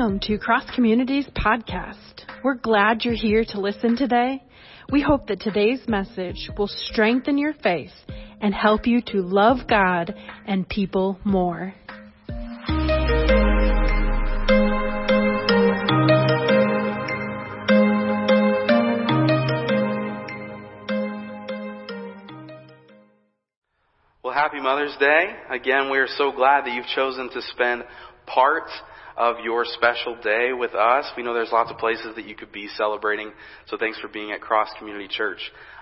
Welcome to Cross Communities Podcast. We're glad you're here to listen today. We hope that today's message will strengthen your faith and help you to love God and people more. Well, happy Mother's Day. Again, we are so glad that you've chosen to spend part of your special day with us. We know there's lots of places that you could be celebrating, so thanks for being at Cross Community Church.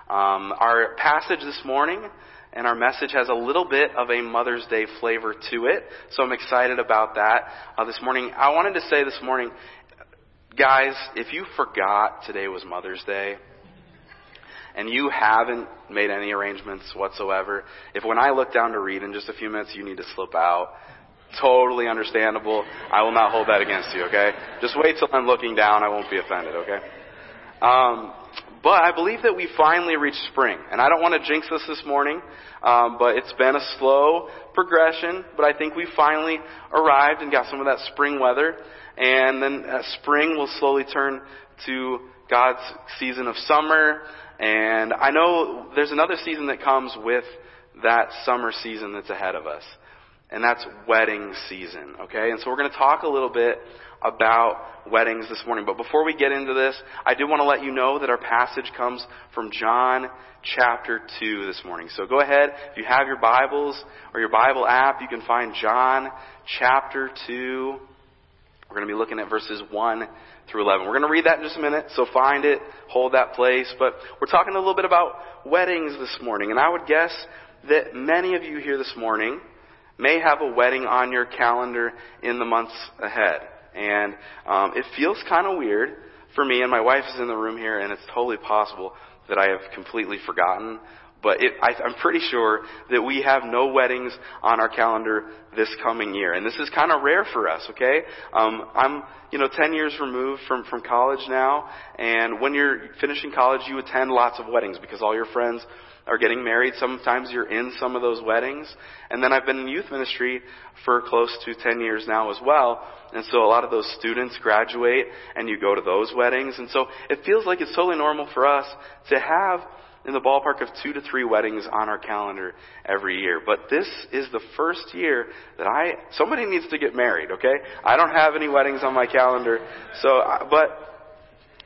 Um, our passage this morning and our message has a little bit of a Mother's Day flavor to it, so I'm excited about that. Uh, this morning, I wanted to say this morning, guys, if you forgot today was Mother's Day, and you haven't made any arrangements whatsoever, if when I look down to read in just a few minutes you need to slip out, totally understandable. I will not hold that against you, okay? Just wait till I'm looking down. I won't be offended, okay? Um, but I believe that we finally reached spring. And I don't want to jinx this this morning, um, but it's been a slow progression. But I think we finally arrived and got some of that spring weather. And then uh, spring will slowly turn to God's season of summer. And I know there's another season that comes with that summer season that's ahead of us and that's wedding season, okay? And so we're going to talk a little bit about weddings this morning. But before we get into this, I do want to let you know that our passage comes from John chapter 2 this morning. So go ahead, if you have your Bibles or your Bible app, you can find John chapter 2. We're going to be looking at verses 1 through 11. We're going to read that in just a minute, so find it, hold that place. But we're talking a little bit about weddings this morning, and I would guess that many of you here this morning may have a wedding on your calendar in the months ahead. And um, it feels kind of weird for me, and my wife is in the room here, and it's totally possible that I have completely forgotten. But it, I, I'm pretty sure that we have no weddings on our calendar this coming year, and this is kind of rare for us. Okay, um, I'm you know 10 years removed from from college now, and when you're finishing college, you attend lots of weddings because all your friends are getting married. Sometimes you're in some of those weddings. And then I've been in youth ministry for close to 10 years now as well. And so a lot of those students graduate and you go to those weddings. And so it feels like it's totally normal for us to have in the ballpark of two to three weddings on our calendar every year. But this is the first year that I, somebody needs to get married, okay? I don't have any weddings on my calendar. So, but,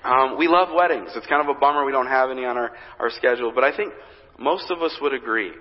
um, we love weddings. It's kind of a bummer we don't have any on our, our schedule. But I think most of us would agree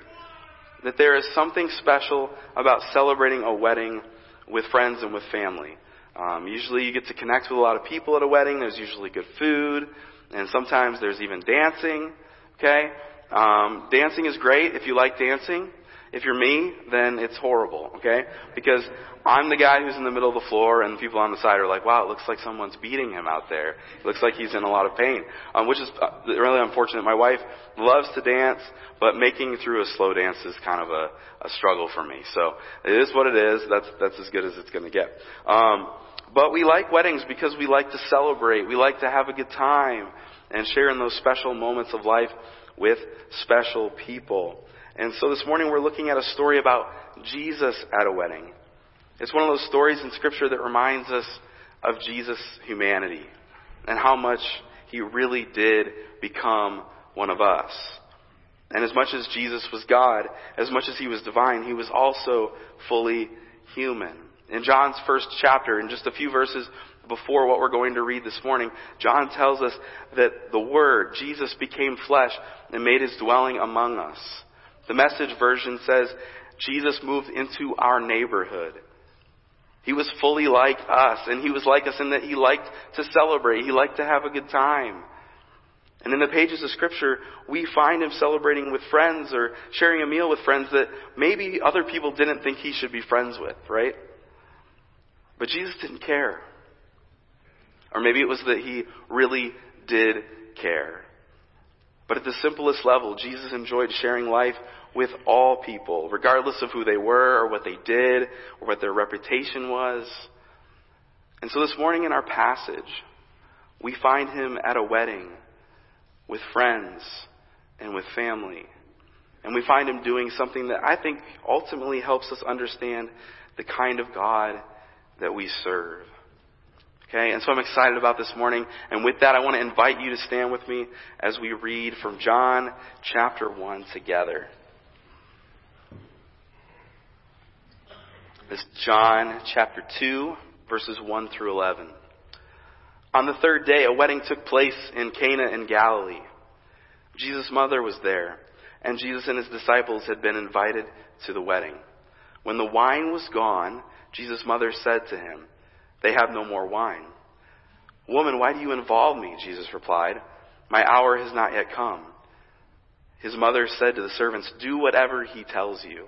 that there is something special about celebrating a wedding with friends and with family. Um, usually you get to connect with a lot of people at a wedding. There's usually good food, and sometimes there's even dancing. Okay? Um, dancing is great if you like dancing. If you're me, then it's horrible, okay? Because I'm the guy who's in the middle of the floor, and people on the side are like, "Wow, it looks like someone's beating him out there. It looks like he's in a lot of pain," um, which is uh, really unfortunate. My wife loves to dance, but making through a slow dance is kind of a, a struggle for me. So it is what it is. That's that's as good as it's going to get. Um, but we like weddings because we like to celebrate. We like to have a good time and share in those special moments of life with special people. And so this morning we're looking at a story about Jesus at a wedding. It's one of those stories in Scripture that reminds us of Jesus' humanity and how much he really did become one of us. And as much as Jesus was God, as much as he was divine, he was also fully human. In John's first chapter, in just a few verses before what we're going to read this morning, John tells us that the Word, Jesus, became flesh and made his dwelling among us. The message version says Jesus moved into our neighborhood. He was fully like us, and he was like us in that he liked to celebrate. He liked to have a good time. And in the pages of Scripture, we find him celebrating with friends or sharing a meal with friends that maybe other people didn't think he should be friends with, right? But Jesus didn't care. Or maybe it was that he really did care. But at the simplest level, Jesus enjoyed sharing life with all people, regardless of who they were or what they did or what their reputation was. And so this morning in our passage, we find him at a wedding with friends and with family. And we find him doing something that I think ultimately helps us understand the kind of God that we serve. Okay, and so I'm excited about this morning. And with that, I want to invite you to stand with me as we read from John chapter 1 together. This John chapter 2, verses 1 through 11. On the third day, a wedding took place in Cana in Galilee. Jesus' mother was there, and Jesus and his disciples had been invited to the wedding. When the wine was gone, Jesus' mother said to him, They have no more wine. Woman, why do you involve me? Jesus replied, My hour has not yet come. His mother said to the servants, Do whatever he tells you.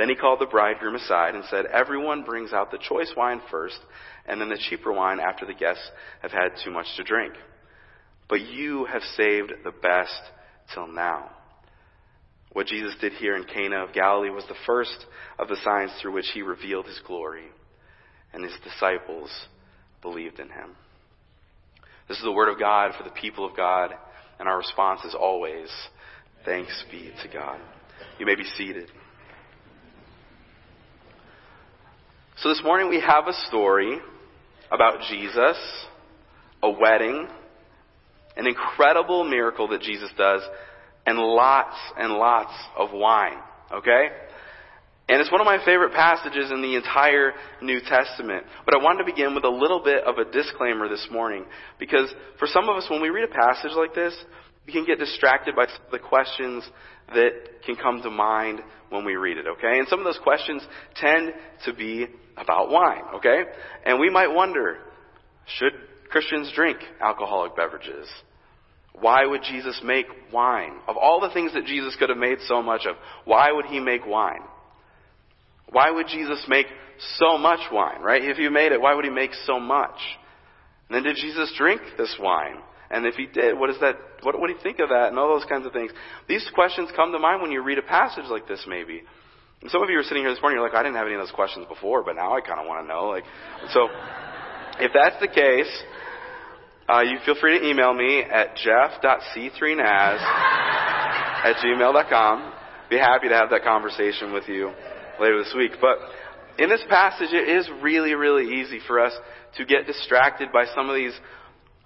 Then he called the bridegroom aside and said, Everyone brings out the choice wine first, and then the cheaper wine after the guests have had too much to drink. But you have saved the best till now. What Jesus did here in Cana of Galilee was the first of the signs through which he revealed his glory, and his disciples believed in him. This is the word of God for the people of God, and our response is always, thanks be to God. You may be seated. So this morning we have a story about Jesus, a wedding, an incredible miracle that Jesus does, and lots and lots of wine. Okay? And it's one of my favorite passages in the entire New Testament. But I wanted to begin with a little bit of a disclaimer this morning. Because for some of us, when we read a passage like this, we can get distracted by the questions that can come to mind when we read it, okay? And some of those questions tend to be about wine, okay? And we might wonder, should Christians drink alcoholic beverages? Why would Jesus make wine? Of all the things that Jesus could have made so much of, why would he make wine? Why would Jesus make so much wine, right? If he made it, why would he make so much? And then did Jesus drink this wine? And if he did, what is that, what would he think of that? And all those kinds of things. These questions come to mind when you read a passage like this, maybe. And some of you are sitting here this morning, you're like, I didn't have any of those questions before, but now I kind of want to know. Like, so, if that's the case, uh, you feel free to email me at jeff.c3naz at gmail.com. Be happy to have that conversation with you later this week. But in this passage, it is really, really easy for us to get distracted by some of these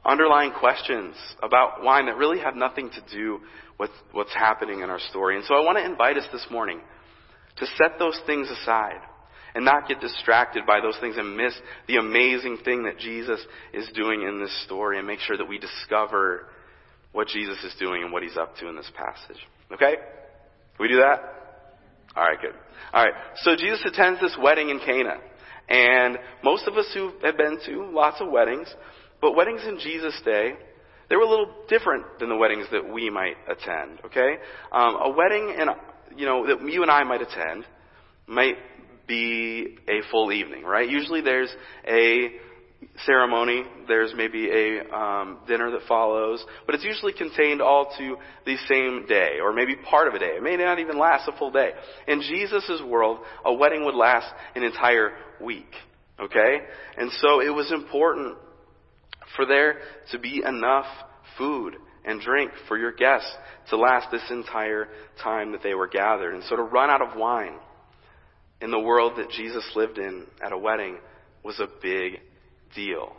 underlying questions about wine that really have nothing to do with what's happening in our story. And so I want to invite us this morning to set those things aside and not get distracted by those things and miss the amazing thing that Jesus is doing in this story and make sure that we discover what Jesus is doing and what he's up to in this passage. Okay? We do that? Alright, good. Alright, so Jesus attends this wedding in Cana. And most of us who have been to lots of weddings, but weddings in Jesus' day, they were a little different than the weddings that we might attend, okay? Um, a wedding, and you know, that you and I might attend might be a full evening, right? Usually there's a ceremony, there's maybe a um, dinner that follows, but it's usually contained all to the same day, or maybe part of a day. It may not even last a full day. In Jesus' world, a wedding would last an entire week, okay? And so it was important for there to be enough food and drink for your guests to last this entire time that they were gathered. And so to run out of wine in the world that Jesus lived in at a wedding was a big deal.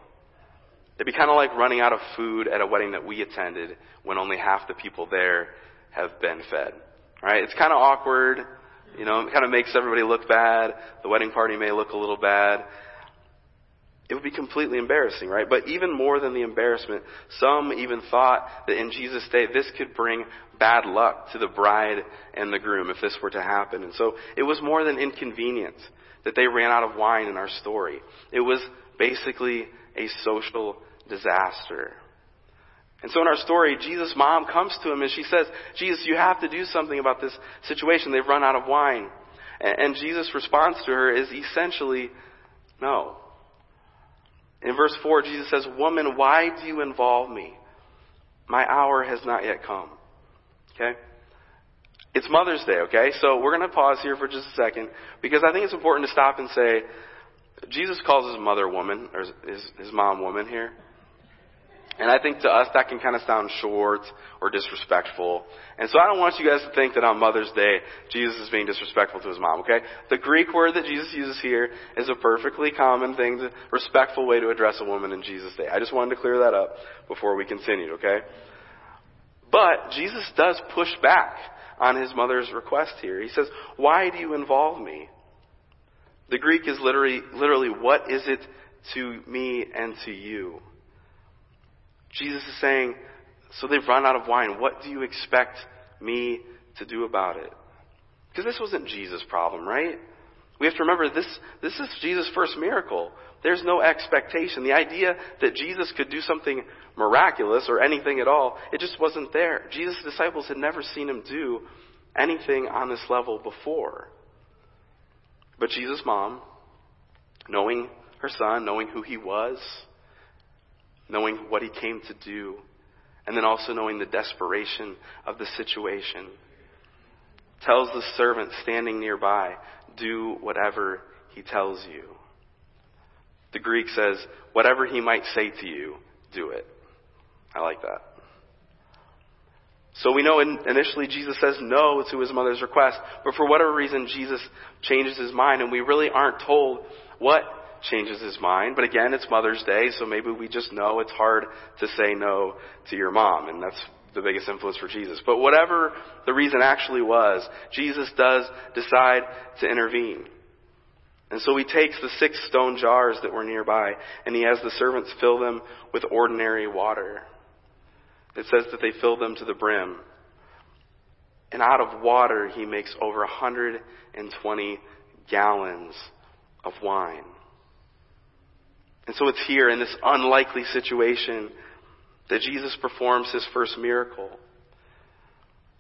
It'd be kind of like running out of food at a wedding that we attended when only half the people there have been fed. Right? It's kind of awkward. You know, it kind of makes everybody look bad. The wedding party may look a little bad. It would be completely embarrassing, right? But even more than the embarrassment, some even thought that in Jesus' day this could bring bad luck to the bride and the groom if this were to happen. And so it was more than inconvenient that they ran out of wine in our story. It was basically a social disaster. And so in our story, Jesus' mom comes to him and she says, Jesus, you have to do something about this situation. They've run out of wine. And Jesus' response to her is essentially, no. In verse 4, Jesus says, Woman, why do you involve me? My hour has not yet come. Okay? It's Mother's Day, okay? So we're going to pause here for just a second because I think it's important to stop and say, Jesus calls his mother woman, or his, his mom woman here. And I think to us that can kind of sound short or disrespectful. And so I don't want you guys to think that on Mother's Day, Jesus is being disrespectful to his mom, okay? The Greek word that Jesus uses here is a perfectly common thing, to, respectful way to address a woman in Jesus' day. I just wanted to clear that up before we continued, okay? But Jesus does push back on his mother's request here. He says, why do you involve me? The Greek is literally, literally, what is it to me and to you? Jesus is saying, so they've run out of wine. What do you expect me to do about it? Because this wasn't Jesus' problem, right? We have to remember this, this is Jesus' first miracle. There's no expectation. The idea that Jesus could do something miraculous or anything at all, it just wasn't there. Jesus' disciples had never seen him do anything on this level before. But Jesus' mom, knowing her son, knowing who he was, knowing what he came to do, and then also knowing the desperation of the situation, tells the servant standing nearby, do whatever he tells you. The Greek says, whatever he might say to you, do it. I like that. So we know initially Jesus says no to his mother's request, but for whatever reason Jesus changes his mind and we really aren't told what changes his mind. But again, it's Mother's Day, so maybe we just know it's hard to say no to your mom, and that's the biggest influence for Jesus. But whatever the reason actually was, Jesus does decide to intervene. And so he takes the six stone jars that were nearby, and he has the servants fill them with ordinary water. It says that they fill them to the brim. And out of water, he makes over 120 gallons of wine. And so it's here in this unlikely situation that Jesus performs his first miracle.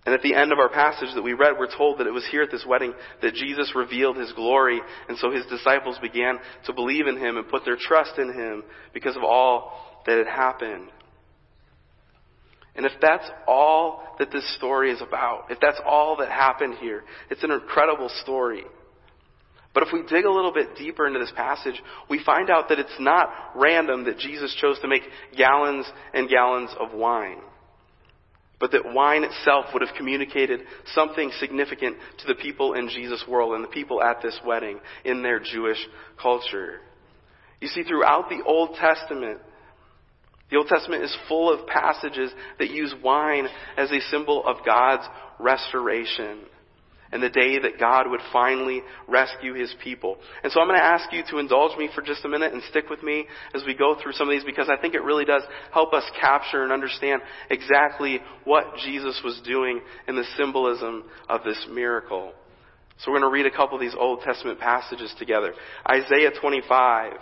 And at the end of our passage that we read, we're told that it was here at this wedding that Jesus revealed his glory, and so his disciples began to believe in him and put their trust in him because of all that had happened. And if that's all that this story is about, if that's all that happened here, it's an incredible story. But if we dig a little bit deeper into this passage, we find out that it's not random that Jesus chose to make gallons and gallons of wine. But that wine itself would have communicated something significant to the people in Jesus' world and the people at this wedding in their Jewish culture. You see, throughout the Old Testament, the Old Testament is full of passages that use wine as a symbol of God's restoration and the day that God would finally rescue his people. And so I'm going to ask you to indulge me for just a minute and stick with me as we go through some of these because I think it really does help us capture and understand exactly what Jesus was doing in the symbolism of this miracle. So we're going to read a couple of these Old Testament passages together. Isaiah 25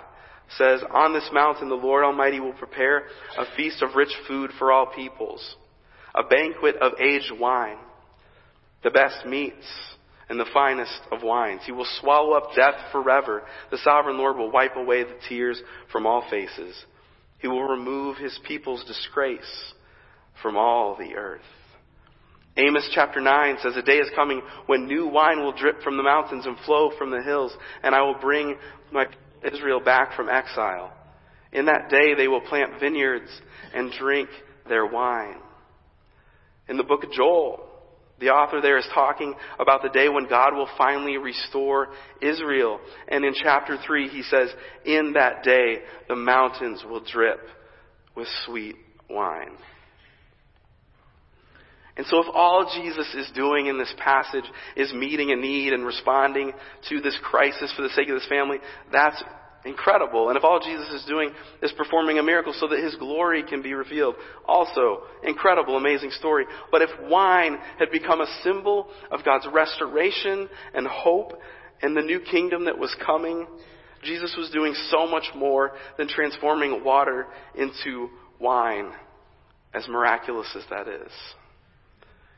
says, On this mountain the Lord Almighty will prepare a feast of rich food for all peoples, a banquet of aged wine the best meats and the finest of wines. He will swallow up death forever. The sovereign Lord will wipe away the tears from all faces. He will remove his people's disgrace from all the earth. Amos chapter 9 says, A day is coming when new wine will drip from the mountains and flow from the hills, and I will bring my Israel back from exile. In that day they will plant vineyards and drink their wine. In the book of Joel, the author there is talking about the day when God will finally restore Israel. And in chapter 3, he says, In that day, the mountains will drip with sweet wine. And so if all Jesus is doing in this passage is meeting a need and responding to this crisis for the sake of this family, that's Incredible. And if all Jesus is doing is performing a miracle so that his glory can be revealed, also incredible, amazing story. But if wine had become a symbol of God's restoration and hope and the new kingdom that was coming, Jesus was doing so much more than transforming water into wine, as miraculous as that is.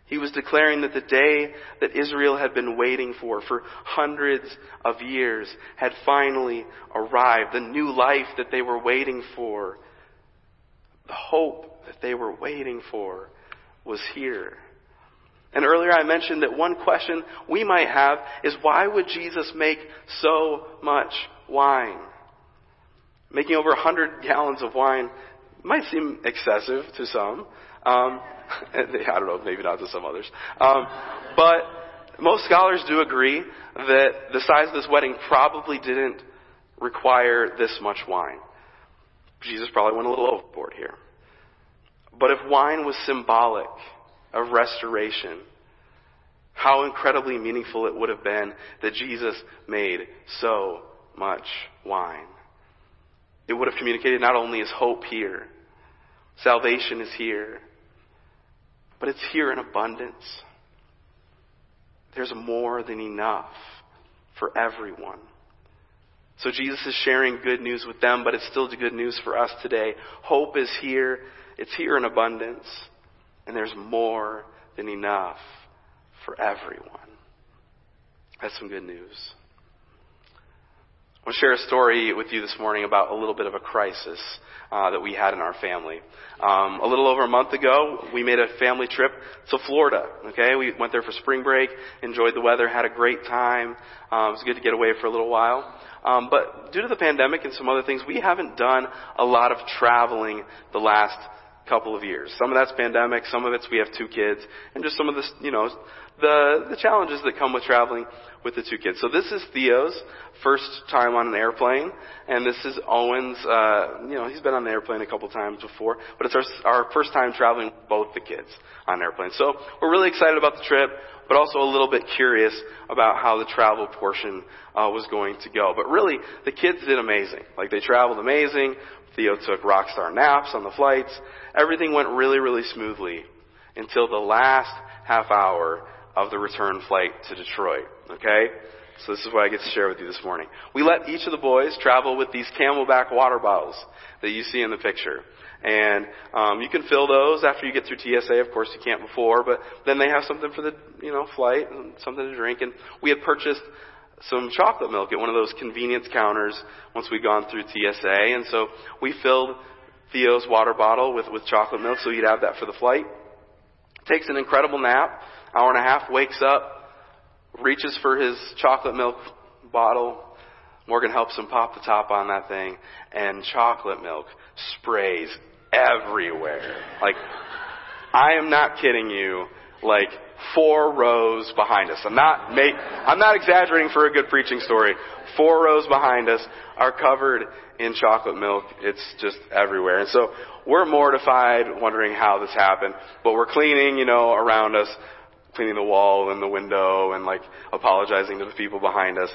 He was declaring that the day that Israel had been waiting for, for hundreds of years, had finally arrived. The new life that they were waiting for, the hope that they were waiting for, was here. And earlier I mentioned that one question we might have is why would Jesus make so much wine? Making over 100 gallons of wine might seem excessive to some. Um, I don't know, maybe not to some others. Um, but most scholars do agree that the size of this wedding probably didn't require this much wine. Jesus probably went a little overboard here. But if wine was symbolic of restoration, how incredibly meaningful it would have been that Jesus made so much wine. It would have communicated not only his hope here, salvation is here, but it's here in abundance. There's more than enough for everyone. So Jesus is sharing good news with them, but it's still good news for us today. Hope is here. It's here in abundance. And there's more than enough for everyone. That's some good news. I want to share a story with you this morning about a little bit of a crisis uh, that we had in our family. Um, a little over a month ago, we made a family trip to Florida. Okay, we went there for spring break, enjoyed the weather, had a great time. Um, it was good to get away for a little while. Um, but due to the pandemic and some other things, we haven't done a lot of traveling the last couple of years. Some of that's pandemic, some of it's we have two kids, and just some of this, you know, the the challenges that come with traveling with the two kids. So this is Theo's first time on an airplane, and this is Owen's. Uh, you know, he's been on the airplane a couple times before, but it's our our first time traveling both the kids on an airplane. So we're really excited about the trip, but also a little bit curious about how the travel portion uh, was going to go. But really, the kids did amazing. Like they traveled amazing. Theo took rock star naps on the flights. Everything went really, really smoothly until the last half hour of the return flight to Detroit. Okay? So this is what I get to share with you this morning. We let each of the boys travel with these CamelBak water bottles that you see in the picture. And um, you can fill those after you get through TSA. Of course, you can't before, but then they have something for the you know flight and something to drink. And we had purchased some chocolate milk at one of those convenience counters once we'd gone through TSA. And so we filled Theo's water bottle with, with chocolate milk so he'd have that for the flight. Takes an incredible nap, hour and a half, wakes up, reaches for his chocolate milk bottle. Morgan helps him pop the top on that thing, and chocolate milk sprays everywhere. Like, I am not kidding you. Like, four rows behind us. I'm not make, I'm not exaggerating for a good preaching story. Four rows behind us are covered in chocolate milk. It's just everywhere. And so we're mortified, wondering how this happened. But we're cleaning, you know, around us, cleaning the wall and the window and like apologizing to the people behind us.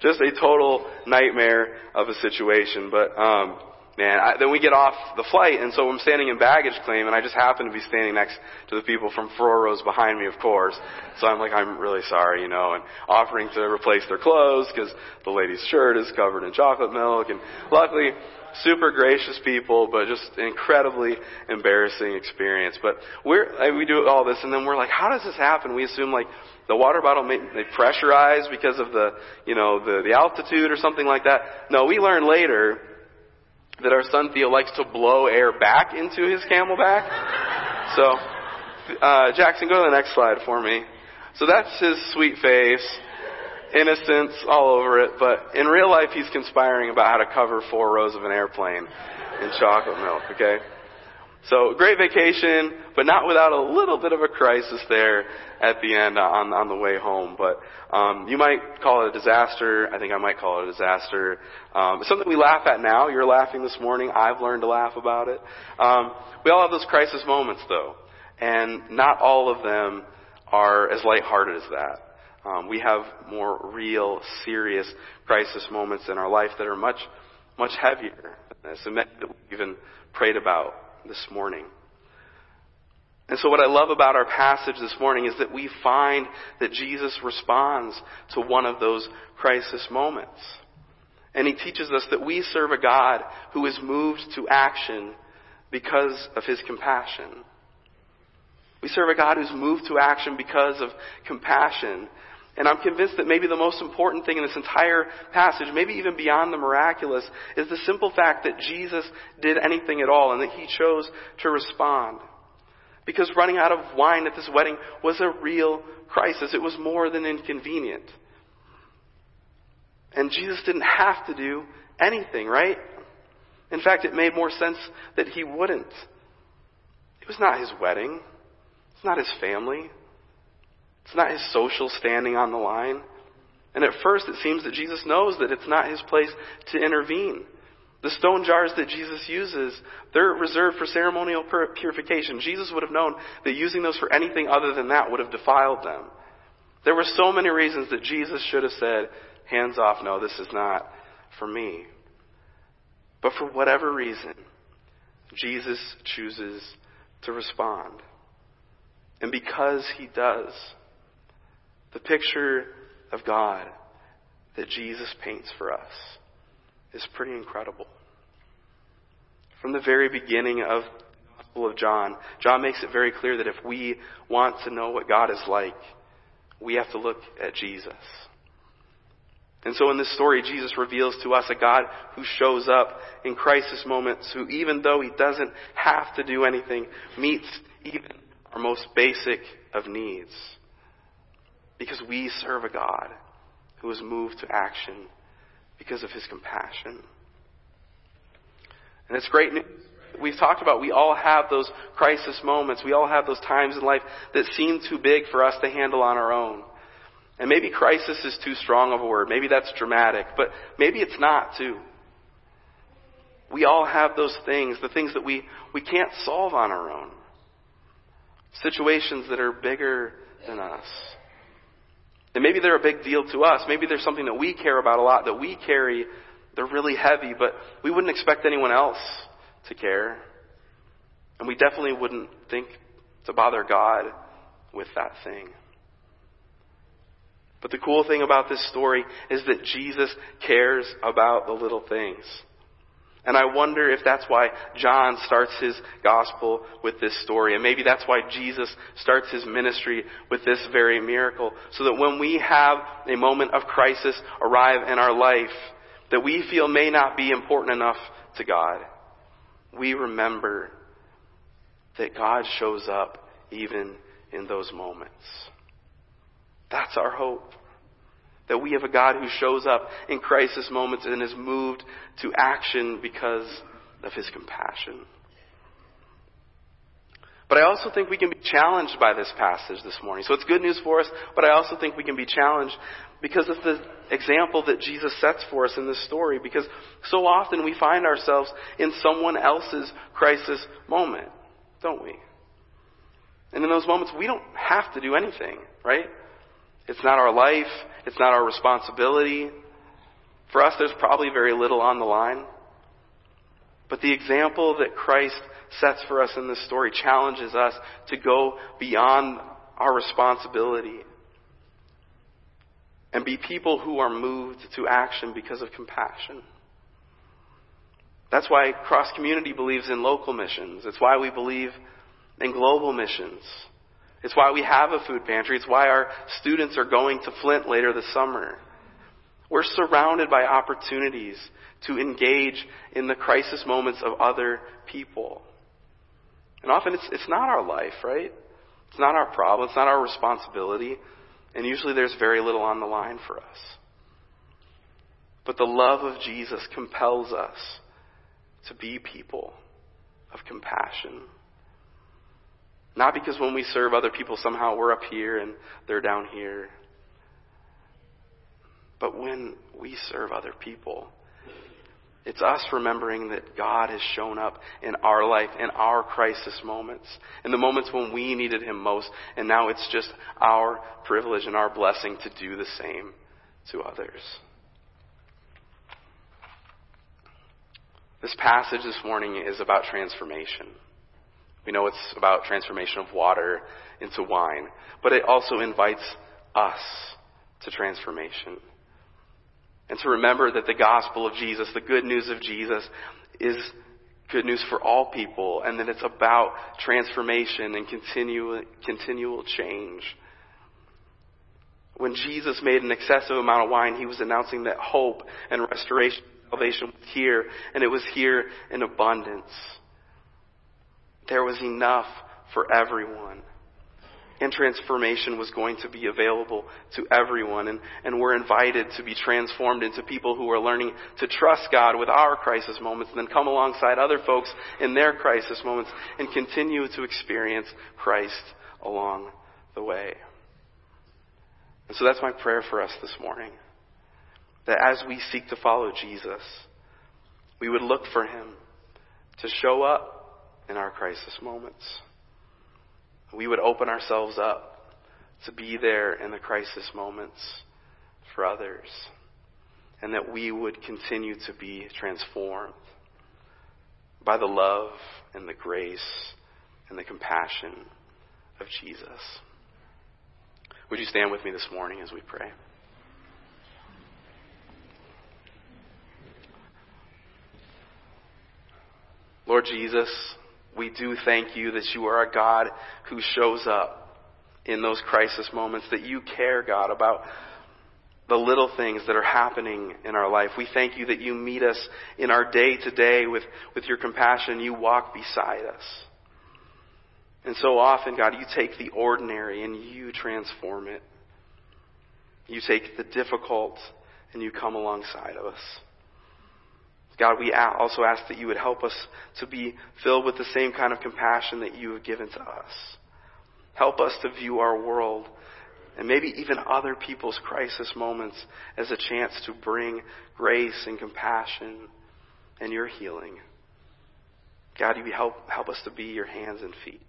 Just a total nightmare of a situation. But, um, Man, I, then we get off the flight, and so I'm standing in baggage claim, and I just happen to be standing next to the people from four rows behind me, of course. So I'm like, I'm really sorry, you know, and offering to replace their clothes because the lady's shirt is covered in chocolate milk. And luckily, super gracious people, but just incredibly embarrassing experience. But we're we do all this, and then we're like, how does this happen? We assume like the water bottle may, may pressurize because of the you know the the altitude or something like that. No, we learn later that our son Theo likes to blow air back into his CamelBak. So, uh, Jackson, go to the next slide for me. So that's his sweet face, innocence all over it, but in real life he's conspiring about how to cover four rows of an airplane in chocolate milk, okay? So great vacation, but not without a little bit of a crisis there at the end on on the way home. But um, you might call it a disaster. I think I might call it a disaster. Um, it's something we laugh at now. You're laughing this morning. I've learned to laugh about it. Um, we all have those crisis moments, though, and not all of them are as lighthearted as that. Um, we have more real, serious crisis moments in our life that are much, much heavier. As the that we even prayed about this morning. And so what I love about our passage this morning is that we find that Jesus responds to one of those crisis moments. And he teaches us that we serve a God who is moved to action because of his compassion. We serve a God who's moved to action because of compassion. And I'm convinced that maybe the most important thing in this entire passage, maybe even beyond the miraculous, is the simple fact that Jesus did anything at all and that he chose to respond. Because running out of wine at this wedding was a real crisis. It was more than inconvenient. And Jesus didn't have to do anything, right? In fact, it made more sense that he wouldn't. It was not his wedding. It's not his family. It's not his social standing on the line. And at first, it seems that Jesus knows that it's not his place to intervene. The stone jars that Jesus uses, they're reserved for ceremonial purification. Jesus would have known that using those for anything other than that would have defiled them. There were so many reasons that Jesus should have said, hands off, no, this is not for me. But for whatever reason, Jesus chooses to respond. And because he does, the picture of God that Jesus paints for us is pretty incredible. From the very beginning of the Gospel of John, John makes it very clear that if we want to know what God is like, we have to look at Jesus. And so in this story, Jesus reveals to us a God who shows up in crisis moments, who even though he doesn't have to do anything, meets even our most basic of needs. Because we serve a God who is moved to action because of his compassion. And it's great news. We've talked about we all have those crisis moments. We all have those times in life that seem too big for us to handle on our own. And maybe crisis is too strong of a word. Maybe that's dramatic, but maybe it's not too. We all have those things, the things that we, we can't solve on our own. Situations that are bigger than us. And maybe they're a big deal to us. Maybe there's something that we care about a lot that we carry. They're really heavy, but we wouldn't expect anyone else to care. And we definitely wouldn't think to bother God with that thing. But the cool thing about this story is that Jesus cares about the little things. And I wonder if that's why John starts his gospel with this story. And maybe that's why Jesus starts his ministry with this very miracle. So that when we have a moment of crisis arrive in our life that we feel may not be important enough to God, we remember that God shows up even in those moments. That's our hope. That we have a God who shows up in crisis moments and is moved to action because of his compassion. But I also think we can be challenged by this passage this morning. So it's good news for us, but I also think we can be challenged because of the example that Jesus sets for us in this story. Because so often we find ourselves in someone else's crisis moment, don't we? And in those moments, we don't have to do anything, right? It's not our life. It's not our responsibility. For us, there's probably very little on the line. But the example that Christ sets for us in this story challenges us to go beyond our responsibility and be people who are moved to action because of compassion. That's why Cross Community believes in local missions. It's why we believe in global missions. It's why we have a food pantry. It's why our students are going to Flint later this summer. We're surrounded by opportunities to engage in the crisis moments of other people. And often it's, it's not our life, right? It's not our problem. It's not our responsibility. And usually there's very little on the line for us. But the love of Jesus compels us to be people of compassion. Not because when we serve other people, somehow we're up here and they're down here. But when we serve other people, it's us remembering that God has shown up in our life, in our crisis moments, in the moments when we needed Him most, and now it's just our privilege and our blessing to do the same to others. This passage this morning is about transformation. We know it's about transformation of water into wine, but it also invites us to transformation. And to remember that the gospel of Jesus, the good news of Jesus, is good news for all people, and that it's about transformation and continual, continual change. When Jesus made an excessive amount of wine, he was announcing that hope and restoration, salvation was here, and it was here in abundance. There was enough for everyone and transformation was going to be available to everyone. And, and we're invited to be transformed into people who are learning to trust God with our crisis moments and then come alongside other folks in their crisis moments and continue to experience Christ along the way. And so that's my prayer for us this morning. That as we seek to follow Jesus, we would look for Him to show up in our crisis moments we would open ourselves up to be there in the crisis moments for others, and that we would continue to be transformed by the love and the grace and the compassion of Jesus. Would you stand with me this morning as we pray? Lord Jesus, we do thank you that you are a God who shows up in those crisis moments, that you care, God, about the little things that are happening in our life. We thank you that you meet us in our day to day with, with your compassion. You walk beside us. And so often, God, you take the ordinary and you transform it. You take the difficult and you come alongside of us. God, we also ask that you would help us to be filled with the same kind of compassion that you have given to us. Help us to view our world and maybe even other people's crisis moments as a chance to bring grace and compassion and your healing. God, you help, help us to be your hands and feet.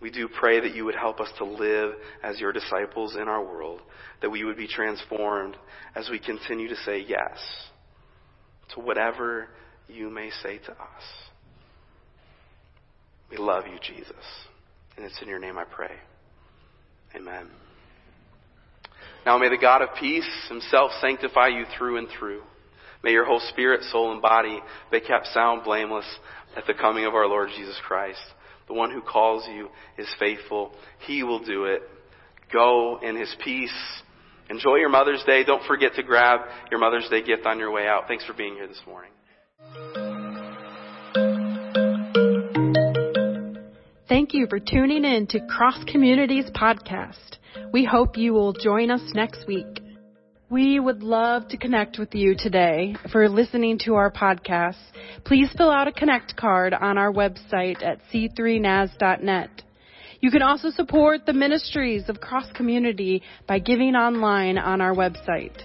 We do pray that you would help us to live as your disciples in our world, that we would be transformed as we continue to say yes to whatever you may say to us. We love you, Jesus. And it's in your name I pray. Amen. Now may the God of peace himself sanctify you through and through. May your whole spirit, soul, and body be kept sound, blameless at the coming of our Lord Jesus Christ. The one who calls you is faithful. He will do it. Go in his peace Enjoy your Mother's Day. Don't forget to grab your Mother's Day gift on your way out. Thanks for being here this morning. Thank you for tuning in to Cross Communities Podcast. We hope you will join us next week. We would love to connect with you today for listening to our podcast. Please fill out a connect card on our website at c3naz.net. You can also support the ministries of Cross Community by giving online on our website.